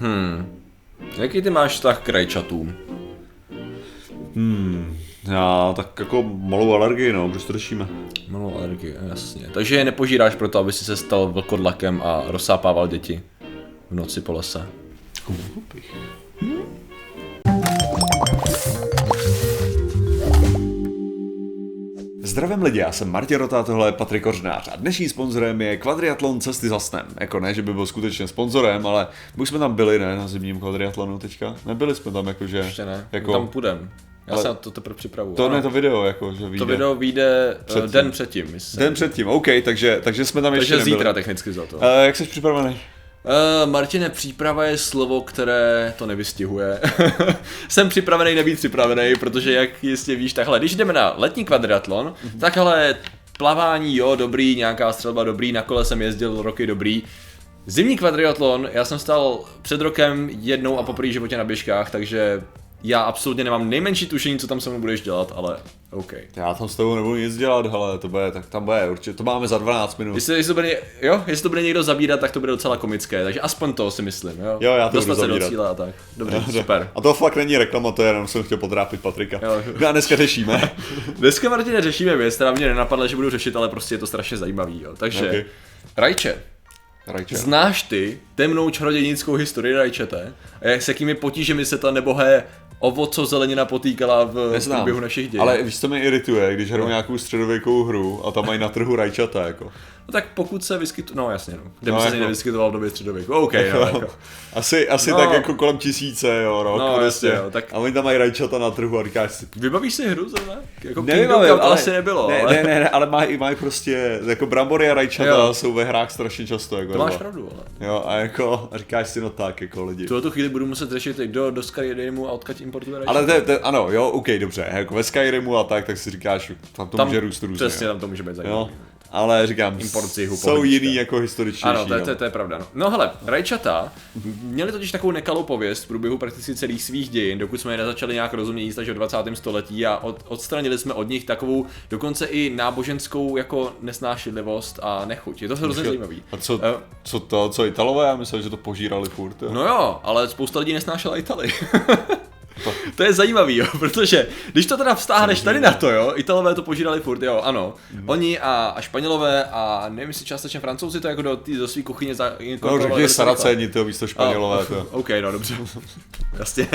Hmm. Jaký ty máš vztah k rajčatům? Hmm, já tak jako malou alergii, no, proč to řešíme? Malou alergii, jasně. Takže je nepožíráš proto, aby si se stal vlkodlakem a rozsápával děti v noci po lese. Zdravím lidi, já jsem Martin Rota, tohle je Patrik Kořnář a dnešním sponzorem je Quadriathlon Cesty za snem. Jako ne, že by byl skutečně sponzorem, ale už jsme tam byli, ne, na zimním quadriatlonu teďka. Nebyli jsme tam jakože... Ještě ne, Jako, tam půjdem. Já Ale- se na to teprve připravuju. to ne to video, jako, že vyjde. to video vyjde Předtím. předtím. den předtím. Myslím. Den předtím, OK, takže, takže jsme tam ještě Takže nebyli. zítra technicky za to. Uh, jak jsi připravený? Uh, Martine, příprava je slovo, které to nevystihuje. Jsem připravený nebýt připravený, protože jak jistě víš, takhle, když jdeme na letní kvadriatlon, Mhm. tak ale plavání, jo, dobrý, nějaká střelba dobrý, na kole jsem jezdil roky dobrý. Zimní kvadriatlon, já jsem stal před rokem jednou a poprvé životě na běžkách, takže já absolutně nemám nejmenší tušení, co tam se mnou budeš dělat, ale OK. Já tam s tebou nebudu nic dělat, hele, to bude, tak tam bude, určitě, to máme za 12 minut. Jestli, jestli, to bude, jo, jestli to bude někdo zabírat, tak to bude docela komické, takže aspoň to si myslím, jo. Jo, já to Dostat budu se do zabírat. cíle a tak. Dobře, Dobře. super. A to fakt není reklama, to je jenom jsem chtěl potrápit Patrika. Jo. No a dneska řešíme. Dneska, Martine, řešíme věc, která mě nenapadla, že budu řešit, ale prostě je to strašně zajímavý, jo. Takže, Okay. okay. Rajče, Rajče. znáš ty temnou čarodějnickou historii Rajčete? A jak, s jakými potížemi se ta nebohé ovoco zelenina potýkala v Neznám. průběhu našich dějin? Ale víš, co mě irituje, když hraju nějakou středověkou hru a tam mají na trhu rajčata, jako. No tak pokud se vyskytuje, no jasně, no. Kde No, by se jako- jako... nevyskytoval v době středověku, OK, no, jako. Asi, asi No. tak jako kolem tisíce, jo, rok, No, prostě. jasně, jo, tak- A oni tam mají rajčata na trhu a říkáš si, Vybavíš si hru zrovna? Jako Nevím, ale, ale asi nebylo, ne, ale... ne, ne, ne, ale mají, mají prostě, jako brambory a rajčata Jo. jsou ve hrách strašně často, jako To máš dva. pravdu, ale. Jo, a jako, a říkáš si, no tak, jako lidi. V tuhle chvíli budu muset řešit, kdo do Skyrimu a odkud importuje rajčata. Ale to, to, ano, jo, OK, dobře, jako ve Skyrimu a tak, tak si říkáš, tam to tam může růst různě. Přesně, tam to může být zajímavé. Ale říkám, Import z jihu, jsou jiný jako historičtější. Ano, to, je- to, je- to je pravda. No. no hele, rajčata měli totiž takovou nekalou pověst v průběhu prakticky celých svých dějin, dokud jsme je nezačali nějak rozumně jíst až v 20. století a od, odstranili jsme od nich takovou dokonce i náboženskou jako nesnášenlivost a nechuť. Je to hrozně zajímavý. A co, Eh, co to, co Italové? Já myslel, že to požírali furt. Jo. No jo, ale spousta lidí nesnášela Itali. to je zajímavý, jo, protože když to teda vztáhneš tady na to, jo, Italové to požírali furt, jo, ano. Oni a, a Španělové a nevím, jestli částečně Francouzi to jako do, tý- do svých kuchyně za, No, řekni Saraceni, to místo Španělové. A, To. OK, no dobře. Jasně.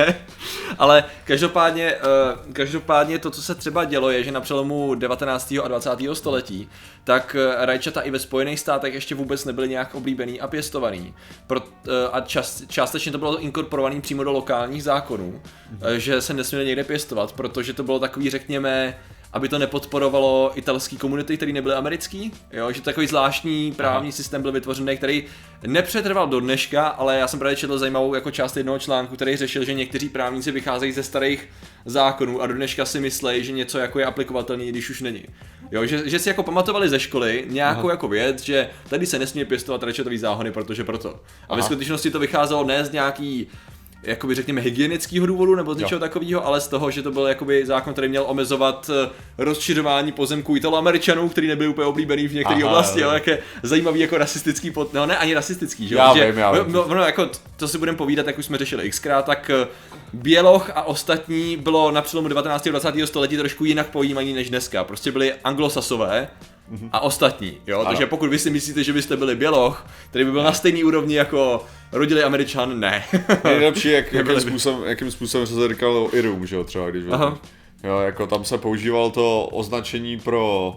Ale každopádně, uh, každopádně to, co se třeba dělo, je, že na přelomu 19. a 20. století, tak eh, rajčata i ve Spojených státech ještě vůbec nebyly nějak oblíbený a pěstovaný. Pro, uh, a čas, částečně to bylo inkorporovaný přímo do lokálních zákonů, mm-hmm. že se nesměly někde pěstovat, protože to bylo takový, řekněme, aby to nepodporovalo italský komunity, který nebyly americký, jo, že takový zvláštní právní Aha. systém byl vytvořený, který nepřetrval do dneška, ale já jsem právě četl zajímavou jako část jednoho článku, který řešil, že někteří právníci vycházejí ze starých zákonů a do dneška si myslejí, že něco jako je aplikovatelný, když už není. Jo, že, že si jako pamatovali ze školy nějakou Aha. jako věc, že tady se nesmí pěstovat rajčatový záhony, protože proto. A Aha. ve skutečnosti to vycházelo ne z nějaký jakoby řekněme hygienického důvodu nebo z něčeho takového, ale z toho, že to byl jakoby zákon, který měl omezovat eh, rozšiřování pozemků italoameričanů, který nebyl úplně oblíbený v některé oblasti, ale jak je zajímavý jako rasistický pod... No ne, ani rasistický, že? jo? Že- já vím. No, no, jako, to si budeme povídat, jak už jsme řešili xkrát, tak eh, Běloch a ostatní bylo na přelomu 19. a 20. století trošku jinak pojímaní než dneska. Prostě byli anglosasové, a ostatní, jo, Ano. takže pokud vy si myslíte, že byste byli Běloch, který by byl na stejný úrovni jako rodilý Američan, ne. Nejlepší, jak, jakým, způsobem, jakým způsobem se to říkalo Irum, že jo, třeba, když Aha. Jo, jako tam se používal to označení pro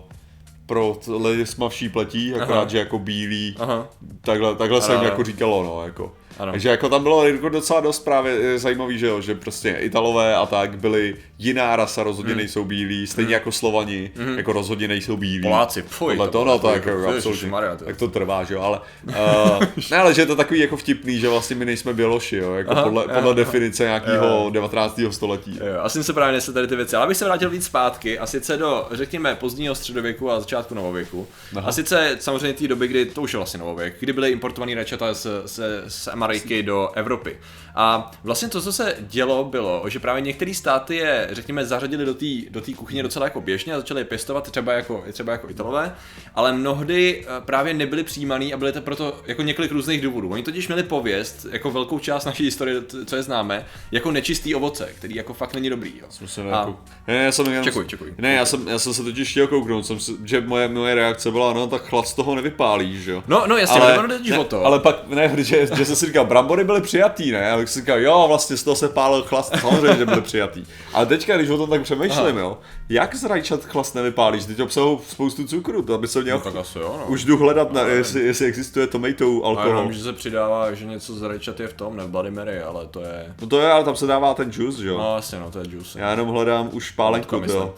pro lidi s mavší pletí, akorát, Aha. že jako bílý, Aha. takhle, takhle se jim jako říkalo, no, jako. Ano. Takže jako tam bylo jako docela dost právě eh, zajímavý, že jo, že prostě Italové a tak byli jiná rasa, rozhodně Hmm. nejsou bílí, stejně jako Slovani, jako rozhodně nejsou bílí. Poláci, fuj, Tohle to to, no, to jako, jako- absolutně, ježišmarja, to- tak to trvá, že jo, ale, uh, ne, ale že je to takový jako vtipný, že vlastně my nejsme Běloši, jo, jako Aha, podle, aha, podle aha. definice nějakého 19. století. Jo, asi jsem se právě nesl tady ty věci, ale abych se vrátil víc zpátky a sice do, řekněme, pozdního středověku a začátku novověku. Aha. A sice samozřejmě té doby, kdy to už je vlastně novověk, kdy byly importovaný rajčata z, z, z Ameriky do Evropy. A vlastně to, co se dělo, bylo, že právě některé státy je, řekněme, zařadili do té do tý kuchyně docela jako běžně a začali je pěstovat třeba jako, třeba jako Italové, ale mnohdy eh, právě nebyli přijímaný a byly to proto jako několik různých důvodů. Oni totiž měli pověst, jako velkou část naší historie, co je známe, jako nečistý ovoce, který jako fakt není dobrý. Jo. Jsem se A- jako... Ne, já jsem, já, Čekuj, čekuj. Ne, já jsem, já jsem se totiž chtěl kouknout, jsem, že moje, moje reakce byla, no tak chlad z toho nevypálí, že jo. No, no jasně, ale, o to. ale pak, ne, že, že jsem si říkal, brambory byly přijatý, ne, a tak si říkal, jo, vlastně z toho se pálil chlast, samozřejmě, že byly přijatý. Ale teďka, když o tom tak přemýšlím, jo, jak z rajčat chlast nevypálíš, teď obsahují spoustu cukru, to by se měl... tak asi jo, no. Už jdu hledat, na, jestli, jestli existuje tomato A alkohol. jenom, že se přidává, že něco z rajčat je v tom, ne v Bloody Mary, ale to je... No to je, ale tam se dává ten juice, že jo. No jasně, no, to je juice. Já jenom hledám už pálenku, jo.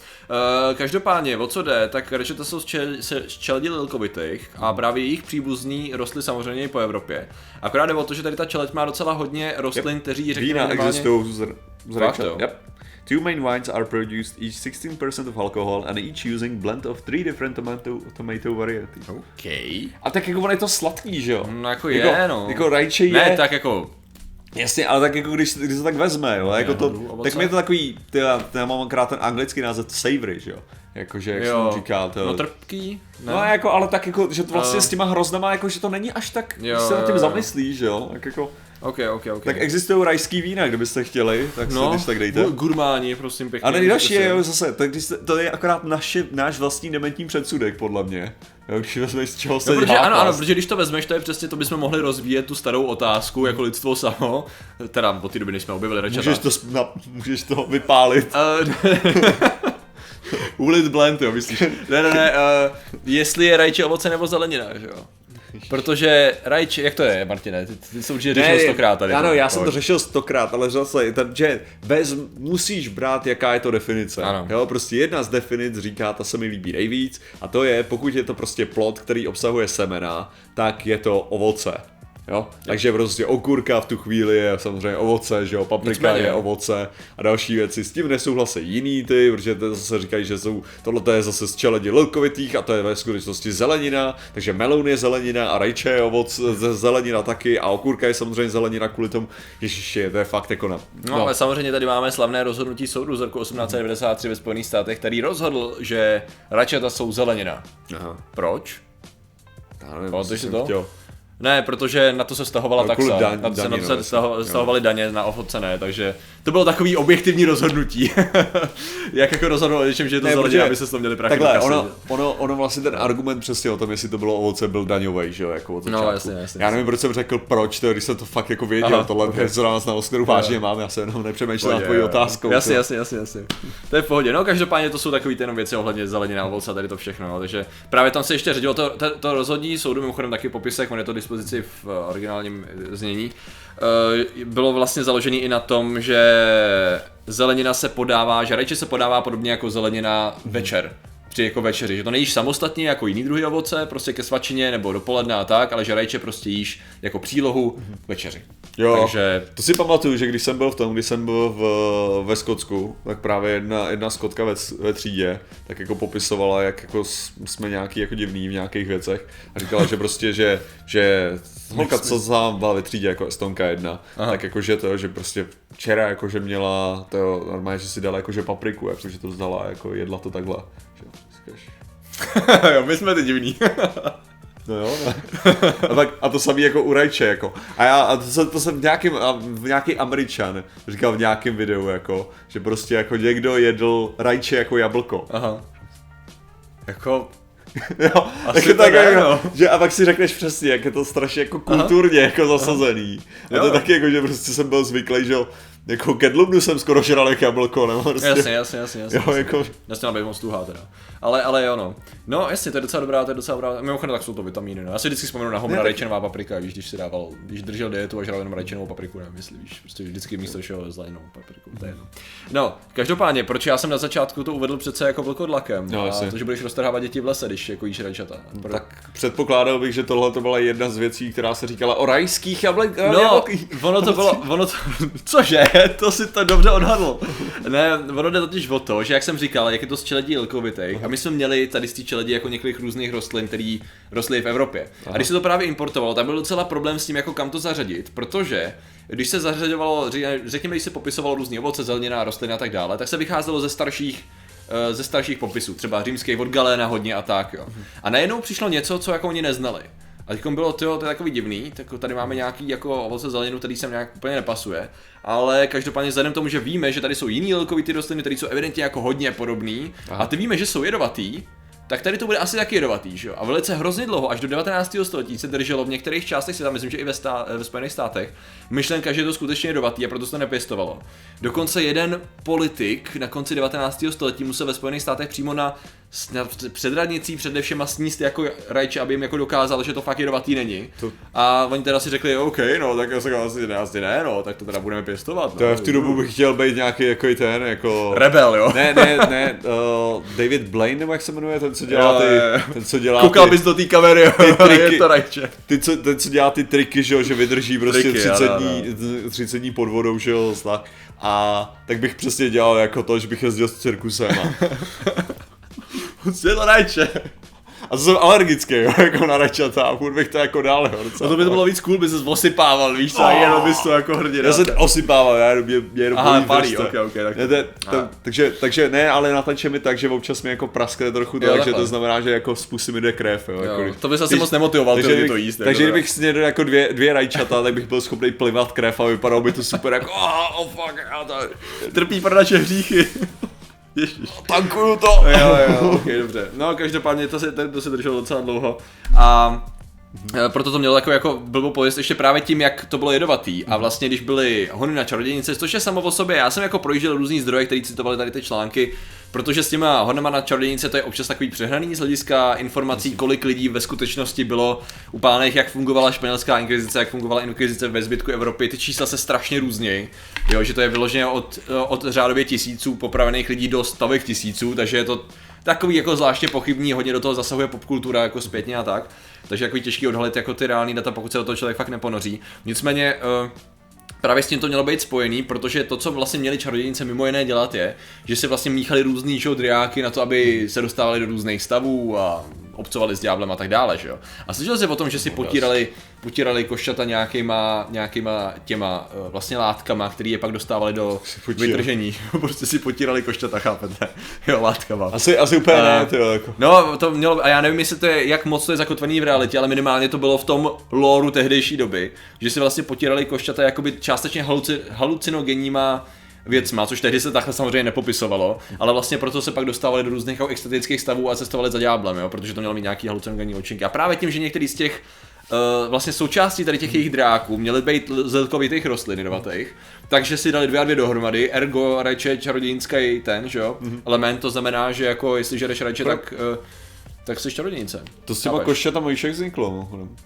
Uh, každopádně, o co jde, tak rajčata jsou z, čeledi lilkovitých a právě jejich příbuzní rostly samozřejmě i po Evropě. Akorát jde o to, že tady ta čeleď má docela hodně rostlin, kteří řekněme Vína minimálně- existují z, z rajčat. Yep. Two main wines are produced, each 16% of alcohol and each using blend of three different tomato, tomato varieties. OK. A tak jako ono je to sladký, že jo? No jako jako, je, no. Jako rajče je, Ne, tak jako, jasně, ale tak jako když, když se tak vezme, jo, jako to, hodu, ovoce. tak mi je to takový, ty, já mám krát ten anglický název savory, že jo? Jakože, jak jo, mu říká, to, no trpký, ne? No jako, ale tak jako, že to vlastně No. s těma hroznama, jako, že to není až tak, Jo, když se nad tím zamyslíš, že jo? Tak jako, OK, OK, OK. tak existují rajský vína, kdybyste chtěli, tak no, si když tak dejte. gu- gurmáni, prosím pěkně. A nejdelší je jo, zase, tak když se, to je akorát naše, náš vlastní dementní předsudek, podle mě. Jo, když vezmeš, z čeho se No, protože, ano, ano, protože když to vezmeš, to je přesně, to bychom mohli rozvíjet tu starou otázku jako lidstvo samo, teda od té doby, než jsme objevili rečata. Můžeš to, na, můžeš to vypálit. Uh, Ulit blend, jo, myslíš? Ne, ne, ne, uh, jestli je rajče ovoce nebo zelenina, že jo? Protože rajče, jak to je, Martine? Ty, ty jsi určitě řešil stokrát tady. Ano, já jsem to řešil stokrát, ale zase, ten, že bez, musíš brát, jaká je to definice. Ano. Jo, prostě jedna z definic říká, ta se mi líbí nejvíc, a to je, pokud je to prostě plod, který obsahuje semena, tak je to ovoce. Jo? Takže prostě okurka v tu chvíli je samozřejmě ovoce, že jo, paprika Nicméně. je ovoce a další věci. S tím nesouhlasí jiný ty, protože to zase říkají, že jsou, tohle je zase z čeledi lilkovitých a to je ve skutečnosti zelenina, takže meloun je zelenina a rajče je ovoc, ze- zelenina taky a okurka je samozřejmě zelenina kvůli tomu, ježiši, to je fakt jako na... No, ale samozřejmě tady máme slavné rozhodnutí soudu z roku 1893 ve Spojených státech, který rozhodl, že rajčata jsou zelenina. Aha. Proč? Já nevím, Pamatuješ si to? chtěl. Ne, protože na to se stahovala No, taxa, daň- na to se, daní, na to no, se staho- stahovaly daně na ovoce ne, takže to bylo takový objektivní rozhodnutí. Jak jako rozhodl o něčem, že je to Ne, aby se to měli prachy Takhle, ono, ono, ono vlastně ten argument přesně o tom, jestli to bylo ovoce, byl daňový, že jo, jako od No, začátku. jasně, jasně, Já nevím, proč jsem řekl proč, to, když jsem to fakt jako věděl, Aha, tohle ok. okay. na nás na Oscaru vážně mám, já se jenom nepřemýšlel nad Pohodě, tvojí jo. otázkou. Jasně, to. jasně, jasně, jasně. To je v pohodě. No, každopádně to jsou takový ty jenom věci ohledně zelenina, ovoce a tady to všechno. No. Takže právě tam se ještě řadilo to, to, to rozhodní soudu, mimochodem taky popisek, on je to dispozici v eh, originálním znění. eh, bylo vlastně založený i na tom, že zelenina se podává, že rajče se podává podobně jako zelenina večer při jako večeři, že to nejíš samostatně jako jiný druhy ovoce, prostě ke svačině nebo dopoledne a tak, ale že rajče prostě jíš jako přílohu k večeři. Jo, Takže to si pamatuju, že když jsem byl v tom, když jsem byl v, ve Skotsku, tak právě jedna, jedna skotka ve, ve třídě, tak jako popisovala, jak jako jsme nějaký jako divný v nějakých věcech a říkala, že prostě, že, že holka, co sám byla ve třídě jako estonka jedna, Aha. tak jakože to, že prostě včera jakože měla to normálně, že si dala jakože papriku, jakože to vzdala, jako jedla to takhle. Že, jo, my jsme ty divní. No jo, ne. A, tak, a to samý jako u rajče, jako. A já, a to, jsem, to jsem v nějakým, v nějaký američan říkal v nějakém videu, jako, že prostě jako někdo jedl rajče jako jablko. Aha. Jako, Jo, Asi tak to tak, ne, jako, no. že a pak si řekneš přesně, jak je to strašně jako kulturně jako zasazený. A to je Jo. taky jako, že prostě jsem byl zvyklý, že jo, jako kedlubnu jsem skoro žral jak jablko, nebo prostě, jasně, jasně, jasně, jasně. jo, jako, Nesměla být moc tuhá teda. Ale, ale jo no. No jasně, to je docela dobrá, to je docela dobrá. Mimochodem tak jsou to vitamíny. No. Já si vždycky vzpomenu na Homera Ne, tak- rajčenová paprika, víš, když si dával, když držel dietu a žral jenom rajčenovou papriku, nevím, jestli víš, prostě vždycky místo šel zelenou papriku, to je jedno. No, každopádně, proč já jsem na začátku to uvedl přece jako vlkodlakem, No, a jasně. to, že budeš roztrhávat děti v lese, když jako jíš rajčata. Pro... tak předpokládal bych, že tohle to byla jedna z věcí, která se říkala o rajských jablek, No, ono to bylo, ono to, cože? to si to dobře odhadl. Ne, ono jde totiž o to, že jak jsem říkal, jak je to z čeledí lkovitej, a my jsme měli tady z té čeledí jako několik různých rostlin, které rostly v Evropě. A když se to právě importovalo, tak byl docela problém s tím, jako kam to zařadit, protože když se zařadovalo, ře- řekněme, když se popisovalo různý ovoce, zelenina, rostliny a tak dále, tak se vycházelo ze starších eh, ze starších popisů, třeba římský od Galéna hodně a tak, jo. A najednou přišlo něco, co jako oni neznali. A teď bylo, tyjo, to je takový divný, tak tady máme nějaký jako ovoce zeleninu, který sem nějak úplně nepasuje. Ale každopádně vzhledem k tomu, že víme, že tady jsou jiný lilkovitý rostliny, které jsou evidentně jako hodně podobný, Aha. a ty víme, že jsou jedovatý, tak tady to bude asi taky jedovatý, že jo? A velice hrozně dlouho, až do 19. století se drželo v některých částech světa, myslím, že i ve, stá- ve Spojených státech, myšlenka, že je to skutečně jedovatý a proto se to nepěstovalo. Dokonce jeden politik na konci 19. století musel ve Spojených státech přímo na, na před radnicí před všema sníst jako rajče, aby jim jako dokázal, že to fakt jedovatý není. To- A oni teda si řekli, OK, no tak asi, asi, ne, asi ne, no, tak to teda budeme pěstovat. To no. je v tu dobu bych chtěl být nějaký jako ten, jako... Rebel, jo. Ne, ne, ne, uh, David Blaine, nebo jak se jmenuje, ten, co dělá ty, ten, co dělá Koukal ty, bys do té kamery, jo, triky. je to rajče. ty, co, ten, co dělá ty triky, že jo, že vydrží prostě Triky, 30, ano, dní, 30 dní pod vodou, že jo, tak. A tak bych přesně dělal jako to, že bych jezdil s cirkusem a, Je to rajče. A to jsem alergický, jo, jako na rajčata a furt bych to jako dál, jo, No docela. to by to bylo víc cool, by se osypával, víš co, a jenom bys to jako hrdě Já se osypával, já jenom, mě, mě jenom Aha, palí, ok, ok, tak Ne, a. takže, takže ne, ale natanče mi tak, že občas mi jako praskne trochu, Jo, takže to znamená, že jako z pusy mi jde krev, jo. Jo, jako, to bys asi moc nemotivoval takže to jíst, jako Takže teda. kdybych snědl jako dvě, dvě rajčata, tak bych byl schopný plivat krev a vypadalo by to super jako oh, oh fuck, já to, Trpí pro naše hříchy. Ježiš. tankuju to. Jo, jo, ok, dobře. No, každopádně to se, to, se drželo docela dlouho. A e, proto to mělo takovou jako blbou pověst ještě právě tím, jak to bylo jedovatý. A vlastně, když byly hony na čarodějnice, což je samo o sobě, já jsem jako projížděl různý zdroje, které citovali tady ty články, protože s těma honama na čarodějnice to je občas takový přehnaný z hlediska informací, kolik lidí ve skutečnosti bylo upálených, jak fungovala španělská inkvizice, jak fungovala inkvizice ve zbytku Evropy. Ty čísla se strašně různějí, jo, že to je vyloženě od, od řádově tisíců popravených lidí do stovek tisíců, takže je to takový jako zvláště pochybný, hodně do toho zasahuje popkultura jako zpětně a tak. Takže jako těžký odhalit jako ty reální data, pokud se do toho člověk fakt neponoří. Nicméně uh, Právě s tím to mělo být spojený, protože to, co vlastně měli čarodějnice mimo jiné dělat, je, že si vlastně míchali různý že jo, driáky na to, aby se dostávali do různých stavů a obcovali s ďáblem a tak dále, že jo. A slyšel jsi o tom, že si potírali, potírali košťata nějakýma, nějakýma těma eh, vlastně látkama, který je pak dostávali do vytržení. prostě si potírali košťata, chápete? Jo, látkama. Asi, asi úplně A- ne, ty jo, jako. No, to mělo, a já nevím, jestli to je, jak moc to je zakotvený v realitě, ale minimálně to bylo v tom lóru tehdejší doby, že si vlastně potírali košťata jakoby částečně haluci, halucinogenníma věcma, což tehdy se takhle samozřejmě nepopisovalo, ale vlastně proto se pak dostávali do různých jako extatických stavů a cestovali za ďáblem, jo, protože to mělo mít nějaký halucinogenní účinky. A právě tím, že některý z těch Uh, vlastně součástí tady těch jejich dráků měly být zelkovitých rostlin jedovatých, takže si dali dvě a dvě dohromady, ergo rajče čarodějnický ten, že jo, mm-hmm. element, to znamená, že jako jestli žereš rajče, tak, uh, tak jsi čarodějnice. To s těma Chápeš? košťatama víš, jak vzniklo, mimochodem.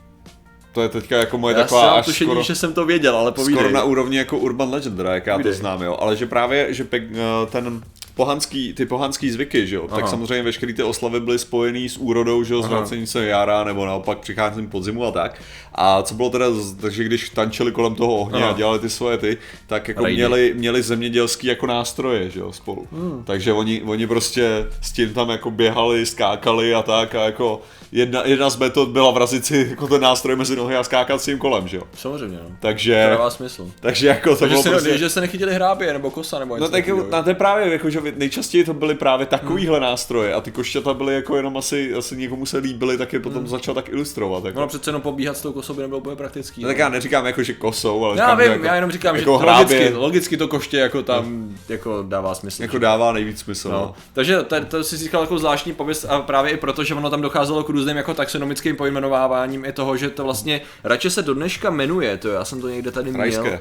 To je teďka jako moje Já taková až tušení, skoro... že jsem to věděl, ale povídej. skoro na úrovni jako Urban Legend, jak já Povídej. to znám, jo. Ale že právě, že pe, eh, ten pohanský, ty pohanský zvyky, že jo, tak Aha. samozřejmě veškeré ty oslavy byly spojený s úrodou, že jo, Aha. zvracením se jara, nebo naopak přicházením podzimu a tak. A co bylo teda, takže když tančili kolem toho ohně Aha. a dělali ty svoje ty, tak jako Rejdy. měli, měli zemědělský jako nástroje, že jo, spolu. Hmm. Takže oni, oni prostě s tím tam jako běhali, skákali a tak a jako jedna, jedna z metod byla vrazit si jako ten nástroj mezi nohy a skákat s tím kolem, že jo. Samozřejmě, no. Takže, To dává smysl. takže jako to Takže bylo se, prostě... že se nechytili hrábě, nebo kosa, nebo No něco tak takového. na to je právě, jako, že nejčastěji to byly právě takovýhle nástroje a ty košťata byly jako jenom asi, asi někomu se líbily, tak je potom začal tak ilustrovat. Jako. No přece jenom pobíhat s tou kosou by nebylo úplně praktický. no, tak já neříkám jako, že kosou, ale já říkám, že vím, jako, já jenom říkám, jako že hrábě, logicky, logicky to koště jako tam jako dává smysl. jako dává nejvíc smysl. No. No. Takže to, to si získal jako zvláštní pověst a právě i proto, že ono tam docházelo k různým jako taxonomickým pojmenováváním i toho, že to vlastně radši se do dneška jmenuje, to já jsem to někde tady měl. Rajské.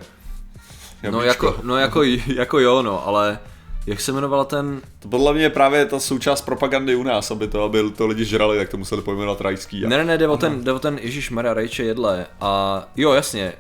No jako, no jako, jako jo, no, ale jak se jmenovala ten, To podle mě je právě ta součást propagandy u nás, aby to, aby to lidi žrali, tak to museli pojmenovat rajský. A... ne, ne, ne, jde o ten, jde o ten Ježíš Maria Rajče jedle a jo, jasně,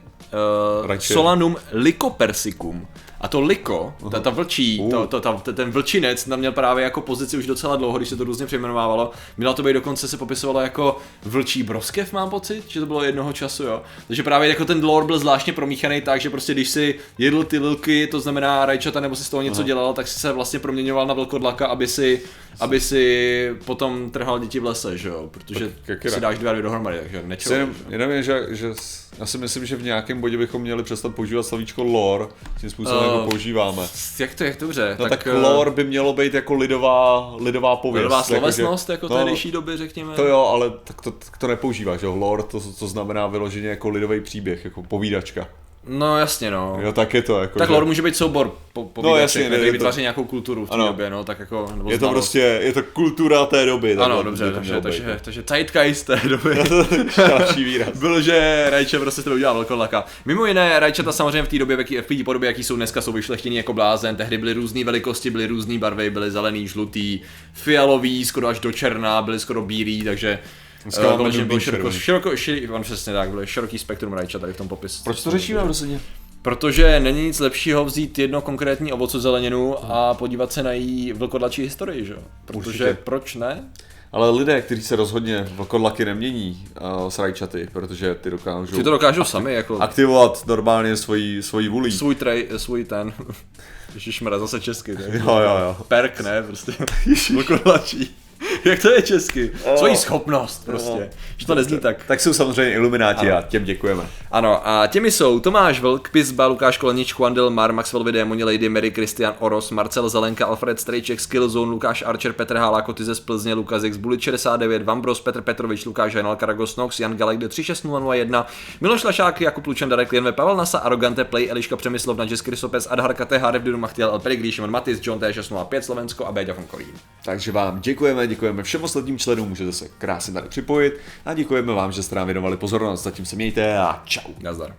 uh. Solanum lycopersicum A to liko, ta, ta vlčí, to, to, ta, ten vlčinec tam měl právě jako pozici už docela dlouho, když se to různě přejmenovávalo. Měla to být dokonce se popisovalo jako vlčí broskev, mám pocit, že to bylo jednoho času, jo. Takže právě jako ten lore byl zvláštně promíchaný tak, že prostě když si jedl ty lilky, to znamená rajčata, nebo si z toho něco dělal, tak si se vlastně proměňoval na velkodlaka, aby si, aby si potom trhal děti v lese, že jo, protože jak si dáš dvě dohromady, takže nečel. Jenom, jenom je, že, že já si myslím, že v nějakém bodě bychom měli přestat používat slovíčko lore, tím způsobem, Eh, jako používáme. Jak to, jak dobře, No tak, eh, lore by mělo být jako lidová, lidová pověst. Lidová slovesnost, jako no, tehdejší doby, řekněme. To jo, ale tak to, tak to nepoužíváš, jo. Lore to, to znamená vyloženě jako lidový příběh, jako povídačka. No jasně no. Jo, tak je to jako, Tak že- lore může být soubor po, po No, jasně, který je to- vytváří nějakou kulturu v té Ano. době, no, tak jako, nebo je to znalost. prostě, je to kultura té doby. Ano, takhle dobře, takže, mělo takže, být. takže zeitgeist té doby. Další výraz. Byl, že Rajče prostě to udělal velkolaka. Mimo jiné, Rajčata samozřejmě v té době, v jaký- v té podobě, jaký jsou dneska, jsou vyšlechtění jako blázen. Tehdy byly různé velikosti, byly různé barvy, byly zelený, žlutý, fialový, skoro až do černá, byly skoro bílý, takže Dneska eh, bylo široko, široko, široko, on přesně tak, byl široký spektrum Rajčat tady v tom popisu. Proč to řešíme prostě? Protože není nic lepšího vzít jedno konkrétní ovoce zeleninu a podívat se na její vlkodlačí historii, že jo? Protože Určitě. proč ne? Ale lidé, kteří se rozhodně vlkodlaky nemění uh, s rajčaty, protože ty dokážou Ty to dokážou sami, jako aktivovat normálně svoji, svoji vůlí. svůj trej, svůj ten, Ježišmarja, zase česky, ne? Jo, jo, jo. Perk, ne, prostě, vlkodlačí. Jak to je česky? Svojí schopnost, prostě. Že to nezní tak. Tak jsou samozřejmě ilumináti Ano. a těm děkujeme. Ano, a těmi jsou Tomáš Vlk, Pizba, Lukáš Kolenič, Chuandel Mar, Maxwell Démoni, Lady Mary, Christian Oros, Marcel Zelenka, Alfred Strejček, Skillzone, Lukáš Archer, Petr Hála, Koty z Plzně, Lukas X, Bulit 69, Vambros, Petr Petrovič, Lukáš Hajnal, Karagos Nox, Jan Galek, 36001, Miloš Lašák, Jakub Lučan, Darek Lienve, Pavel Nasa, Arogante, Play, Eliška Přemyslov, Nadžes Krysopes, Adhar Kate, Harev, Didu Machtiel, El Šimon Matis, John T605, Slovensko a Béďa von Kolín. Takže vám děkujeme, děkujeme všem ostatním členům, můžete se krásně tady připojit a děkujeme vám, že jste nám věnovali pozornost. Zatím se mějte a čau. Nazdar.